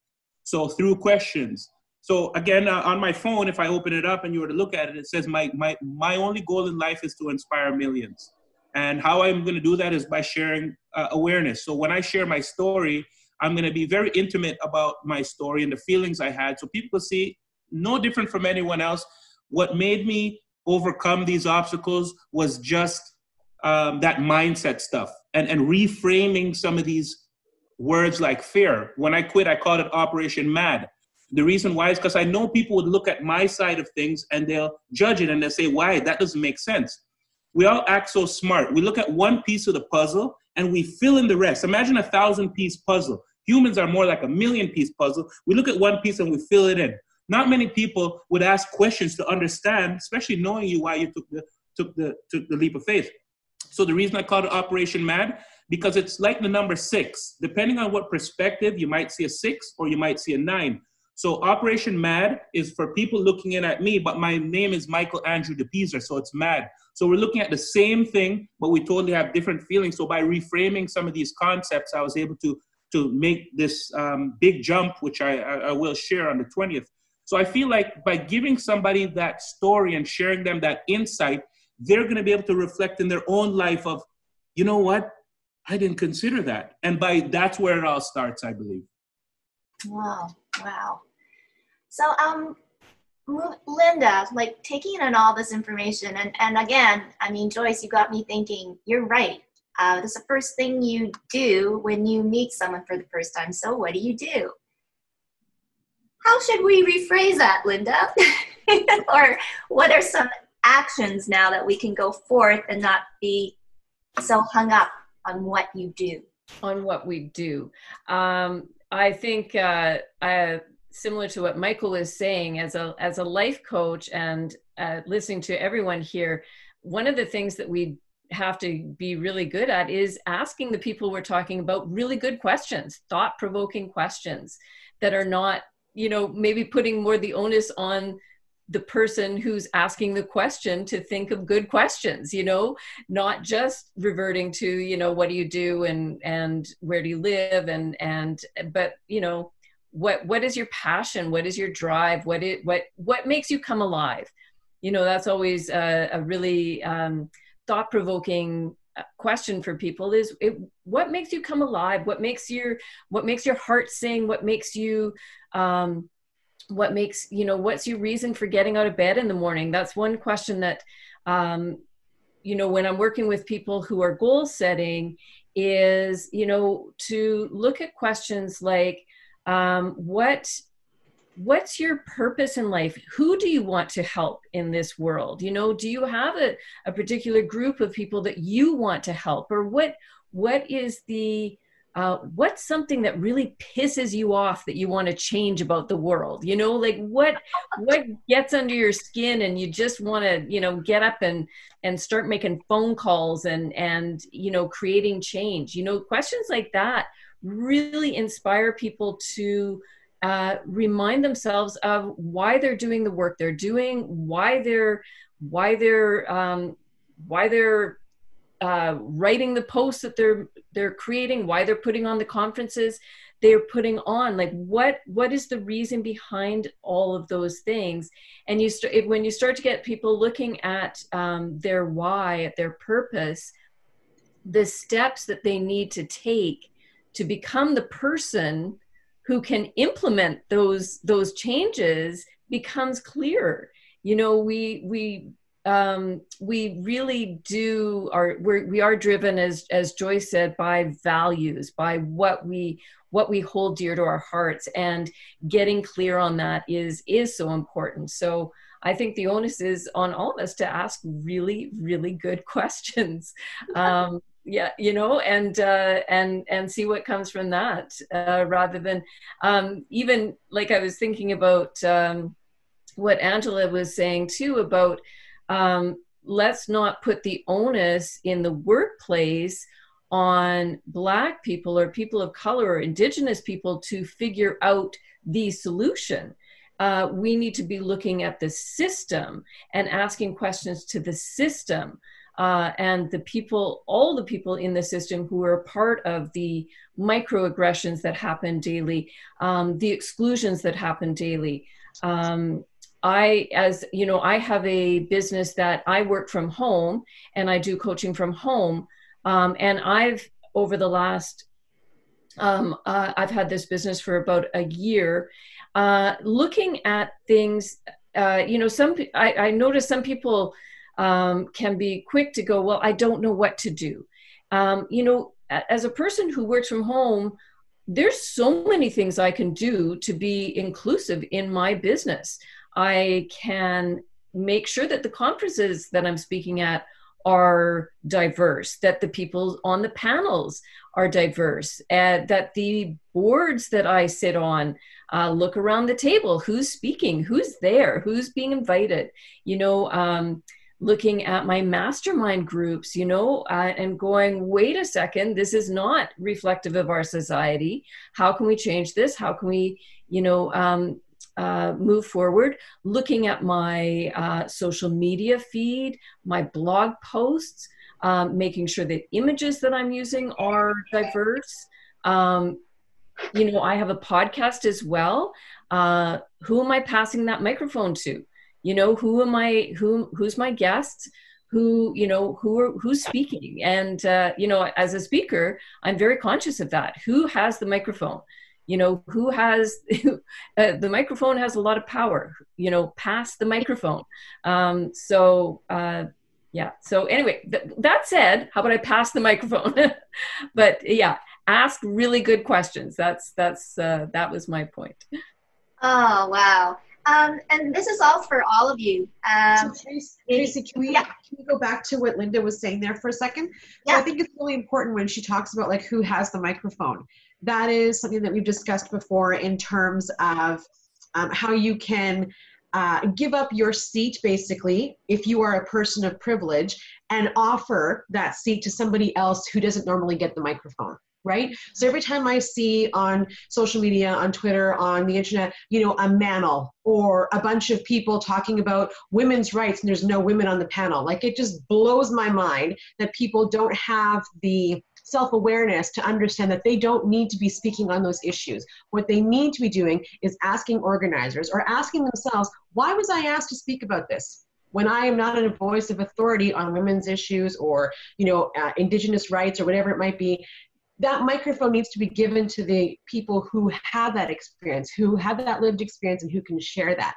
So through questions. So again, uh, on my phone, if I open it up and you were to look at it, it says my my my only goal in life is to inspire millions. And how I'm going to do that is by sharing uh, awareness. So when I share my story, I'm going to be very intimate about my story and the feelings I had, so people see no different from anyone else. What made me overcome these obstacles was just um, that mindset stuff and, and reframing some of these words like fear. When I quit, I called it Operation MAD. The reason why is because I know people would look at my side of things and they'll judge it and they'll say, why? That doesn't make sense. We all act so smart. We look at one piece of the puzzle and we fill in the rest. Imagine a thousand piece puzzle. Humans are more like a million piece puzzle. We look at one piece and we fill it in. Not many people would ask questions to understand, especially knowing you why you took the took the took the leap of faith. So the reason I call it Operation Mad because it's like the number six. Depending on what perspective, you might see a six or you might see a nine. So Operation MAD is for people looking in at me, but my name is Michael Andrew Depeazer, so it's MAD. So we're looking at the same thing, but we totally have different feelings. So by reframing some of these concepts, I was able to to make this um, big jump, which I, I will share on the 20th. So I feel like by giving somebody that story and sharing them that insight, they're going to be able to reflect in their own life of, you know what, I didn't consider that, and by that's where it all starts, I believe. Wow, wow. So, um, Linda, like taking in all this information, and, and again, I mean, Joyce, you got me thinking, you're right. Uh, that's the first thing you do when you meet someone for the first time. So, what do you do? How should we rephrase that, Linda? or what are some actions now that we can go forth and not be so hung up on what you do? On what we do. Um, I think uh, I, similar to what Michael is saying, as a as a life coach and uh, listening to everyone here, one of the things that we have to be really good at is asking the people we're talking about really good questions, thought provoking questions that are not, you know, maybe putting more the onus on the person who's asking the question to think of good questions you know not just reverting to you know what do you do and and where do you live and and but you know what what is your passion? What is your drive? What it what what makes you come alive? You know that's always a, a really um, thought-provoking question for people is it, what makes you come alive? What makes your what makes your heart sing? What makes you um, what makes you know what's your reason for getting out of bed in the morning? That's one question that um, you know when i'm working with people who are goal setting is you know to look at questions like um, what what's your purpose in life? Who do you want to help in this world? You know do you have a, a particular group of people that you want to help? Or what what is the uh, what's something that really pisses you off that you want to change about the world? You know like what what gets under your skin and you just want to you know get up and and start making phone calls and and you know creating change? You know questions like that really inspire people to uh, remind themselves of why they're doing the work they're doing, why they're why they're um, why they're uh, writing the posts that they're they're creating, why they're putting on the conferences they're putting on. Like what what is the reason behind all of those things? And you start when you start to get people looking at um, their why, at their purpose, the steps that they need to take to become the person who can implement those those changes becomes clear you know we we um, we really do are we're, we are driven as as joyce said by values by what we what we hold dear to our hearts. And getting clear on that is is so important. So i think the onus is on all of us to ask really really good questions. Um, yeah you know and uh and and see what comes from that uh rather than um even like i was thinking about um what angela was saying too about um let's not put the onus in the workplace on black people or people of color or indigenous people to figure out the solution uh, we need to be looking at the system and asking questions to the system uh, and the people, all the people in the system who are part of the microaggressions that happen daily, um, the exclusions that happen daily. Um, I, as you know, I have a business that I work from home and I do coaching from home. Um, and I've, over the last, um, uh, I've had this business for about a year, uh, looking at things, uh, you know, some, I, I notice some people, um, can be quick to go, well, I don't know what to do. Um, you know, as a person who works from home, there's so many things I can do to be inclusive in my business. I can make sure that the conferences that I'm speaking at are diverse, that the people on the panels are diverse, uh, that the boards that I sit on uh, look around the table who's speaking, who's there, who's being invited. You know, um, looking at my mastermind groups, you know, uh, and going, wait a second, this is not reflective of our society. How can we change this? How can we, you know, um, uh, move forward? Looking at my uh, social media feed, my blog posts, um, making sure that images that I'm using are diverse. Um, you know, I have a podcast as well. Uh, who am I passing that microphone to? you know who am i who who's my guest who you know who are who's speaking and uh, you know as a speaker i'm very conscious of that who has the microphone you know who has uh, the microphone has a lot of power you know pass the microphone um, so uh, yeah so anyway th- that said how about i pass the microphone but yeah ask really good questions that's that's uh, that was my point oh wow um, and this is all for all of you. Um, so Tracy, Tracy, can we yeah. can we go back to what Linda was saying there for a second? Yeah. So I think it's really important when she talks about like who has the microphone. That is something that we've discussed before in terms of um, how you can uh, give up your seat basically if you are a person of privilege and offer that seat to somebody else who doesn't normally get the microphone right? So every time I see on social media, on Twitter, on the internet, you know, a manel or a bunch of people talking about women's rights and there's no women on the panel, like it just blows my mind that people don't have the self awareness to understand that they don't need to be speaking on those issues. What they need to be doing is asking organizers or asking themselves, why was I asked to speak about this? when I am not a voice of authority on women's issues or, you know, uh, indigenous rights or whatever it might be, that microphone needs to be given to the people who have that experience, who have that lived experience and who can share that.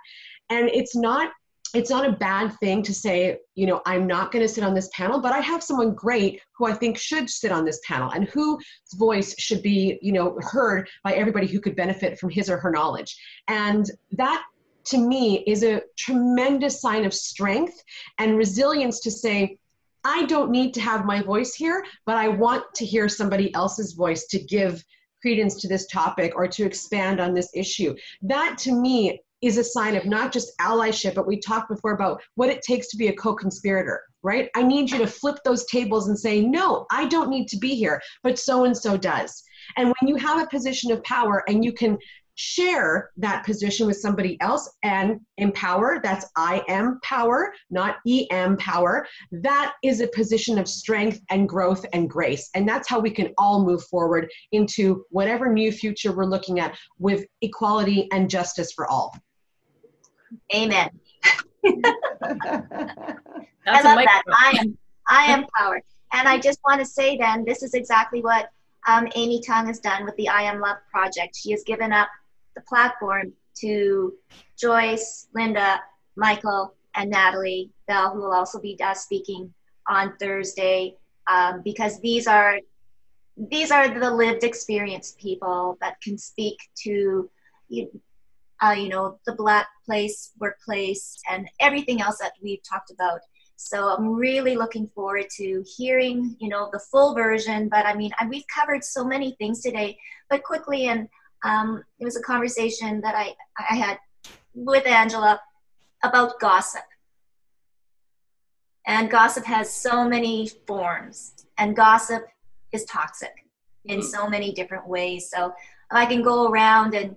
And it's not it's not a bad thing to say, you know, I'm not going to sit on this panel, but I have someone great who I think should sit on this panel and whose voice should be, you know, heard by everybody who could benefit from his or her knowledge. And that to me is a tremendous sign of strength and resilience to say, I don't need to have my voice here, but I want to hear somebody else's voice to give credence to this topic or to expand on this issue. That to me is a sign of not just allyship, but we talked before about what it takes to be a co conspirator, right? I need you to flip those tables and say, no, I don't need to be here, but so and so does. And when you have a position of power and you can share that position with somebody else and empower that's i am power not em power. That is a position of strength and growth and grace. And that's how we can all move forward into whatever new future we're looking at with equality and justice for all. Amen. I love that. I am i am power. And i just want to say then this is exactly what um, amy tung has done with the i am love project. She has given up the platform to Joyce, Linda, Michael, and Natalie Bell, who will also be uh, speaking on Thursday, um, because these are these are the lived experience people that can speak to you, uh, you know the black place workplace and everything else that we've talked about. So i'm really looking forward to hearing you know the full version but i mean we've covered so many things today but quickly and um, it was a conversation that I, I had with Angela about gossip. And gossip has so many forms, and gossip is toxic in so many different ways. So I can go around and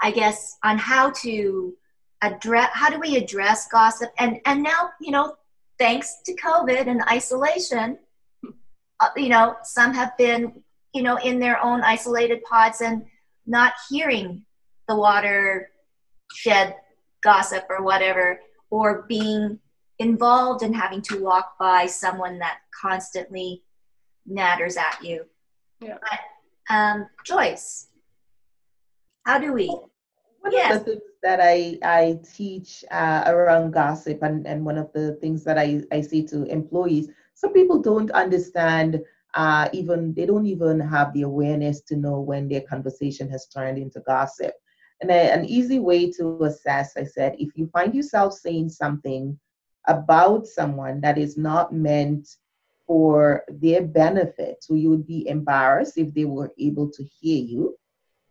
I guess on how to address how do we address gossip and and now you know thanks to COVID and isolation, uh, you know some have been you know in their own isolated pods and not hearing the water shed gossip or whatever, or being involved in having to walk by someone that constantly natters at you. Yeah. But, um, Joyce, how do we? One yes. of the things that I, I teach uh, around gossip, and, and one of the things that I, I say to employees, some people don't understand uh, even they don't even have the awareness to know when their conversation has turned into gossip. And a, an easy way to assess, I said, if you find yourself saying something about someone that is not meant for their benefit, so you would be embarrassed if they were able to hear you,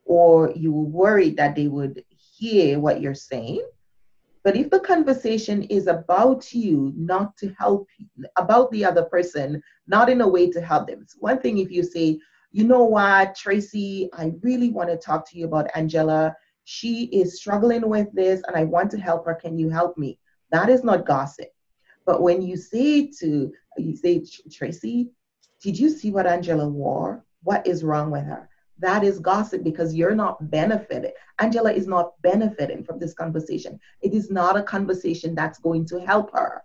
or you were worried that they would hear what you're saying, but if the conversation is about you, not to help, about the other person, not in a way to help them. It's one thing if you say, you know what, Tracy, I really want to talk to you about Angela. She is struggling with this and I want to help her. Can you help me? That is not gossip. But when you say to, you say, Tracy, did you see what Angela wore? What is wrong with her? That is gossip because you're not benefited. Angela is not benefiting from this conversation. It is not a conversation that's going to help her.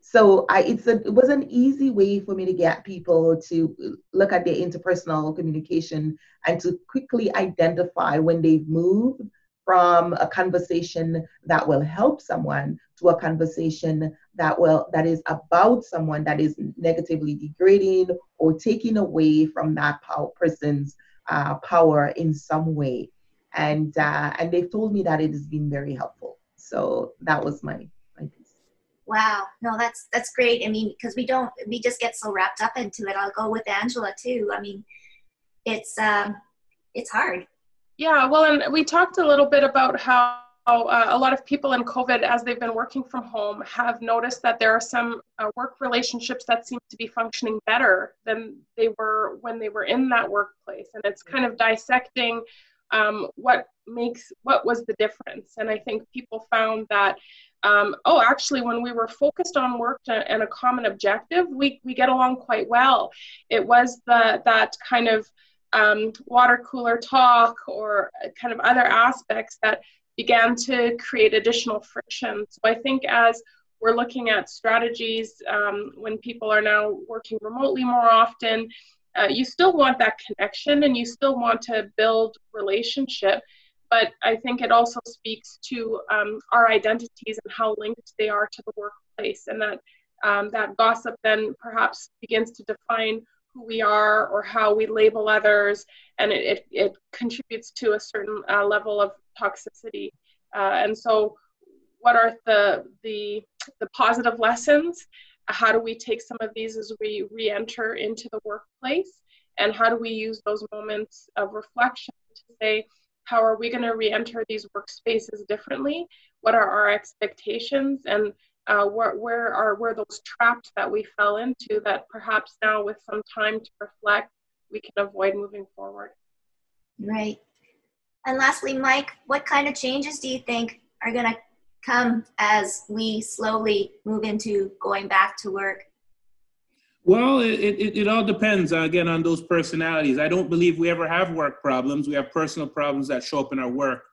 So I, it's a, it was an easy way for me to get people to look at their interpersonal communication and to quickly identify when they've moved from a conversation that will help someone to a conversation that will that is about someone that is negatively degrading or taking away from that person's uh, power in some way. And uh, and they've told me that it has been very helpful. So that was my my piece. Wow, no, that's that's great. I mean, because we don't we just get so wrapped up into it. I'll go with Angela too. I mean, it's um, it's hard. Yeah, well, and we talked a little bit about how uh, a lot of people in COVID, as they've been working from home, have noticed that there are some uh, work relationships that seem to be functioning better than they were when they were in that workplace. And it's kind of dissecting um, what makes what was the difference. And I think people found that. Um, oh, actually, when we were focused on work and a common objective, we, we get along quite well. It was the that kind of um, water cooler talk or kind of other aspects that began to create additional friction. So I think as we're looking at strategies um, when people are now working remotely more often. Uh, you still want that connection and you still want to build relationship, but I think it also speaks to um, our identities and how linked they are to the workplace, and that um, that gossip then perhaps begins to define who we are or how we label others, and it, it, it contributes to a certain uh, level of toxicity. Uh, and so, what are the, the, the positive lessons? How do we take some of these as we re enter into the workplace? And how do we use those moments of reflection to say, how are we going to re enter these workspaces differently? What are our expectations? And uh, where, where are where those traps that we fell into that perhaps now with some time to reflect we can avoid moving forward. Right. And lastly mike what kind of changes do you think are going to come as we slowly move into going back to work? Well it, it, it all depends uh, again on those personalities. I don't believe we ever have work problems. We have personal problems that show up in our work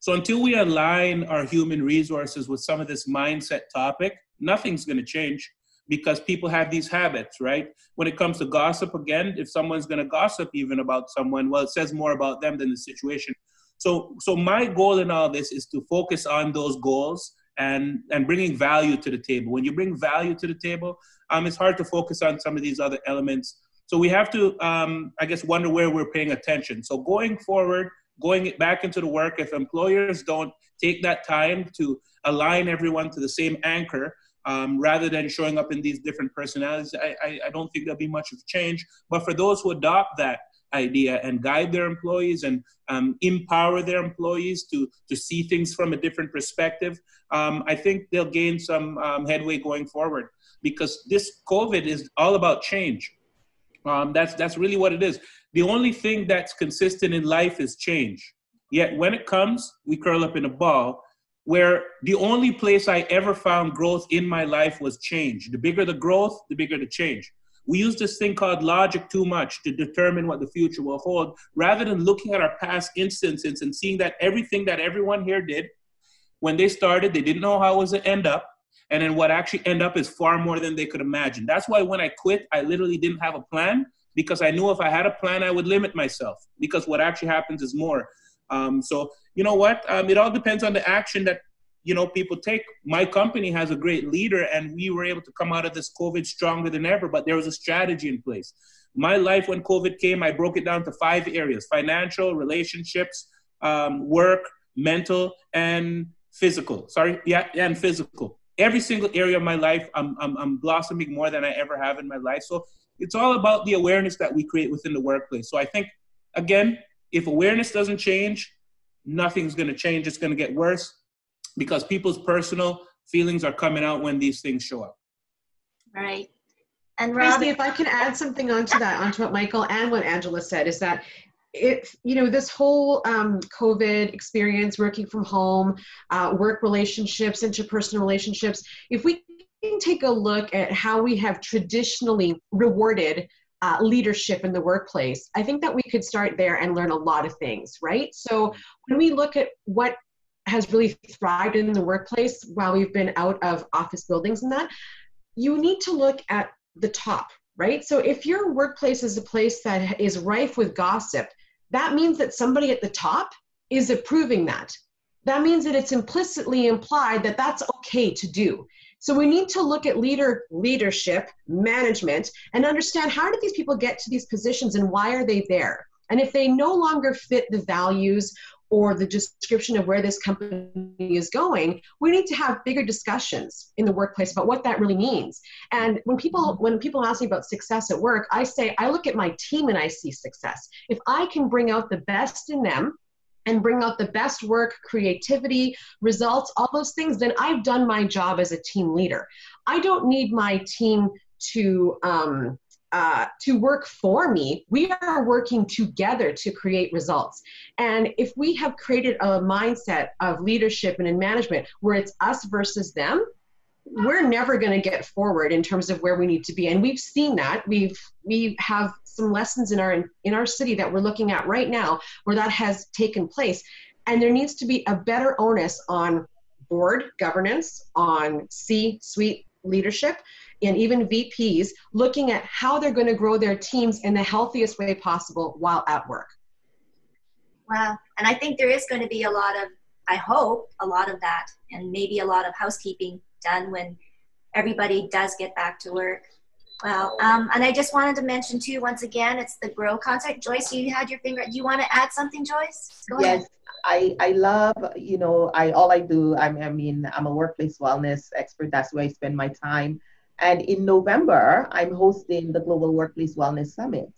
so until we align our human resources with some of this mindset topic, nothing's going to change because people have these habits, right? When it comes to gossip, again, if someone's going to gossip even about someone, well, it says more about them than the situation. So, so my goal in all this is to focus on those goals and and bringing value to the table. When you bring value to the table, um, it's hard to focus on some of these other elements. So we have to, um, I guess, wonder where we're paying attention. So going forward, going back into the work, if employers don't take that time to align everyone to the same anchor, um, rather than showing up in these different personalities, I, I, I, don't think there'll be much of change. But for those who adopt that idea and guide their employees and um, empower their employees to, to see things from a different perspective, um, I think they'll gain some um, headway going forward because this COVID is all about change. Um, that's, that's really what it is. The only thing that's consistent in life is change. Yet when it comes, we curl up in a ball. Where the only place I ever found growth in my life was change. The bigger the growth, the bigger the change. We use this thing called logic too much to determine what the future will hold, rather than looking at our past instances and seeing that everything that everyone here did when they started, they didn't know how it was to end up. And then what actually end up is far more than they could imagine. That's why when I quit, I literally didn't have a plan because I knew if I had a plan, I would limit myself because what actually happens is more. Um, so you know what? Um, it all depends on the action that you know people take. My company has a great leader, and we were able to come out of this COVID stronger than ever. But there was a strategy in place. My life when COVID came, I broke it down to five areas: financial, relationships, um, work, mental, and physical. Sorry, yeah, and physical. Every single area of my life, I'm, I'm, I'm blossoming more than I ever have in my life. So it's all about the awareness that we create within the workplace. So I think, again, if awareness doesn't change, nothing's going to change. It's going to get worse because people's personal feelings are coming out when these things show up. Right. And Rob, if I can add something onto that, onto what Michael and what Angela said, is that it, you know, this whole um, COVID experience, working from home, uh, work relationships, interpersonal relationships, if we can take a look at how we have traditionally rewarded uh, leadership in the workplace, I think that we could start there and learn a lot of things, right? So when we look at what has really thrived in the workplace while we've been out of office buildings and that, you need to look at the top, right? So if your workplace is a place that is rife with gossip, that means that somebody at the top is approving that. That means that it's implicitly implied that that's okay to do. So we need to look at leader leadership, management, and understand how did these people get to these positions and why are they there? And if they no longer fit the values or the description of where this company is going, we need to have bigger discussions in the workplace about what that really means. And when people when people ask me about success at work, I say I look at my team and I see success. If I can bring out the best in them and bring out the best work, creativity, results, all those things, then I've done my job as a team leader. I don't need my team to um, uh, to work for me. We are working together to create results. And if we have created a mindset of leadership and in management where it's us versus them, we're never going to get forward in terms of where we need to be and we've seen that we've we have some lessons in our in our city that we're looking at right now where that has taken place and there needs to be a better onus on board governance, on C suite leadership, and even VPs looking at how they're going to grow their teams in the healthiest way possible while at work. Wow. And I think there is going to be a lot of, I hope, a lot of that, and maybe a lot of housekeeping done when everybody does get back to work. Well, um, and I just wanted to mention too, once again, it's the Grow concert. Joyce, you had your finger. Do you want to add something, Joyce? Go yes, ahead. I, I love, you know, I all I do, I'm, I mean, I'm a workplace wellness expert. That's where I spend my time. And in November, I'm hosting the Global Workplace Wellness Summit.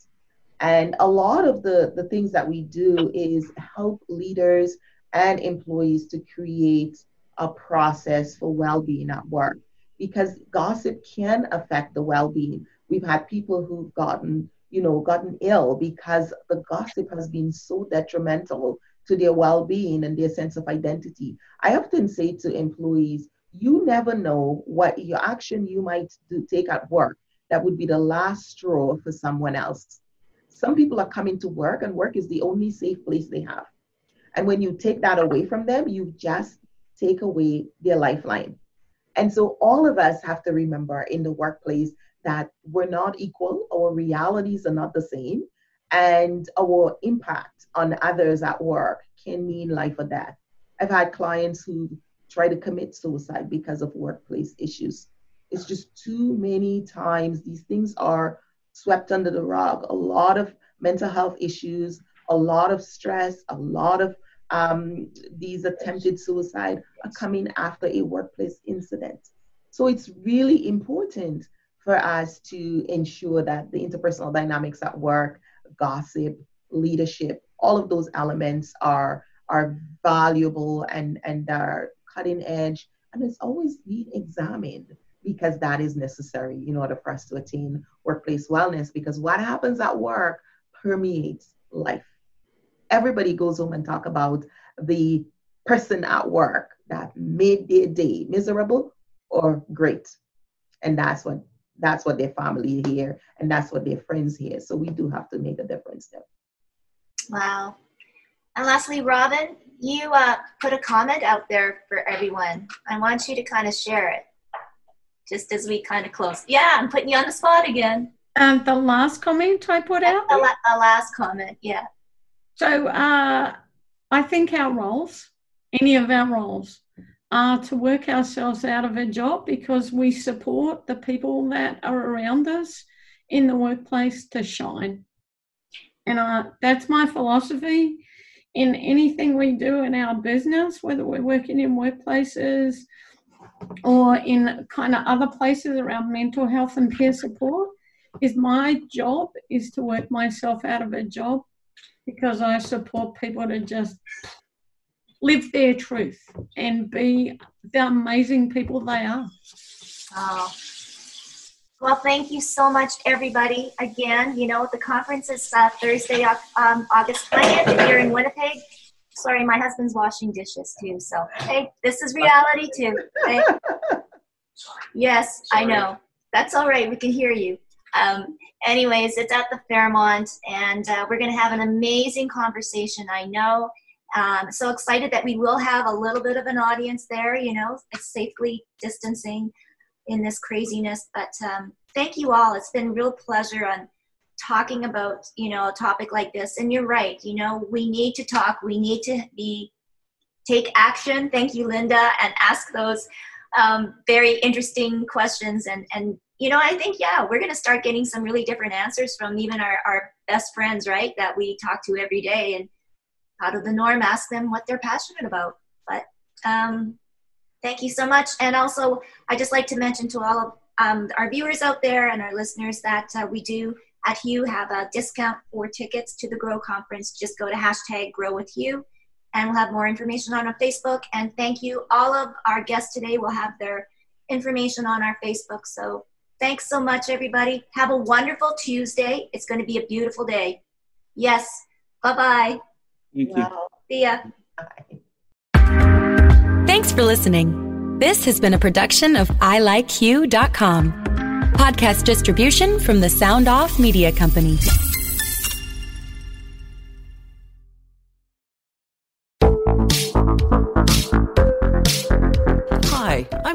And a lot of the, the things that we do is help leaders and employees to create a process for well being at work because gossip can affect the well being. We've had people who've gotten, you know, gotten ill because the gossip has been so detrimental to their well being and their sense of identity. I often say to employees, you never know what your action you might do, take at work that would be the last straw for someone else. Some people are coming to work, and work is the only safe place they have. And when you take that away from them, you just take away their lifeline. And so all of us have to remember in the workplace that we're not equal, our realities are not the same, and our impact on others at work can mean life or death. I've had clients who try to commit suicide because of workplace issues. It's just too many times these things are swept under the rug. A lot of mental health issues, a lot of stress, a lot of um, these attempted suicide are coming after a workplace incident. So it's really important for us to ensure that the interpersonal dynamics at work, gossip, leadership, all of those elements are are valuable and and are cutting edge, and it's always being examined because that is necessary in order for us to attain workplace wellness. Because what happens at work permeates life. Everybody goes home and talk about the person at work that made their day miserable or great. And that's what that's what their family hear and that's what their friends hear. So we do have to make a difference there. Wow. And lastly, Robin, you uh, put a comment out there for everyone. I want you to kind of share it just as we kind of close. Yeah, I'm putting you on the spot again. And the last comment I put out? The, la- the last comment, yeah. So uh, I think our roles, any of our roles, are to work ourselves out of a job because we support the people that are around us in the workplace to shine. And uh, that's my philosophy in anything we do in our business, whether we're working in workplaces or in kind of other places around mental health and peer support, is my job is to work myself out of a job because I support people to just live their truth and be the amazing people they are. Well, thank you so much, everybody. Again, you know, the conference is uh, Thursday, um, August 20th here in Winnipeg. Sorry, my husband's washing dishes too. So, hey, this is reality too. Okay? yes, I know. That's all right. We can hear you. Um, anyways, it's at the Fairmont, and uh, we're going to have an amazing conversation. I know. Um, so excited that we will have a little bit of an audience there. You know, it's safely distancing in this craziness. But um, thank you all. It's been real pleasure on talking about you know a topic like this. And you're right. You know, we need to talk. We need to be take action. Thank you, Linda, and ask those um, very interesting questions and and you know, I think, yeah, we're to start getting some really different answers from even our, our best friends, right? That we talk to every day and out of the norm, ask them what they're passionate about. But um, thank you so much. And also, I just like to mention to all of um, our viewers out there and our listeners that uh, we do at Hue have a discount for tickets to the Grow conference. Just go to hashtag Grow with Hue and we'll have more information on our Facebook. And thank you. All of our guests today will have their information on our Facebook. So Thanks so much, everybody. Have a wonderful Tuesday. It's going to be a beautiful day. Yes. Bye bye. Thank you. See ya. Thanks for listening. This has been a production of ilikehue.com. Podcast distribution from the Sound Off Media Company.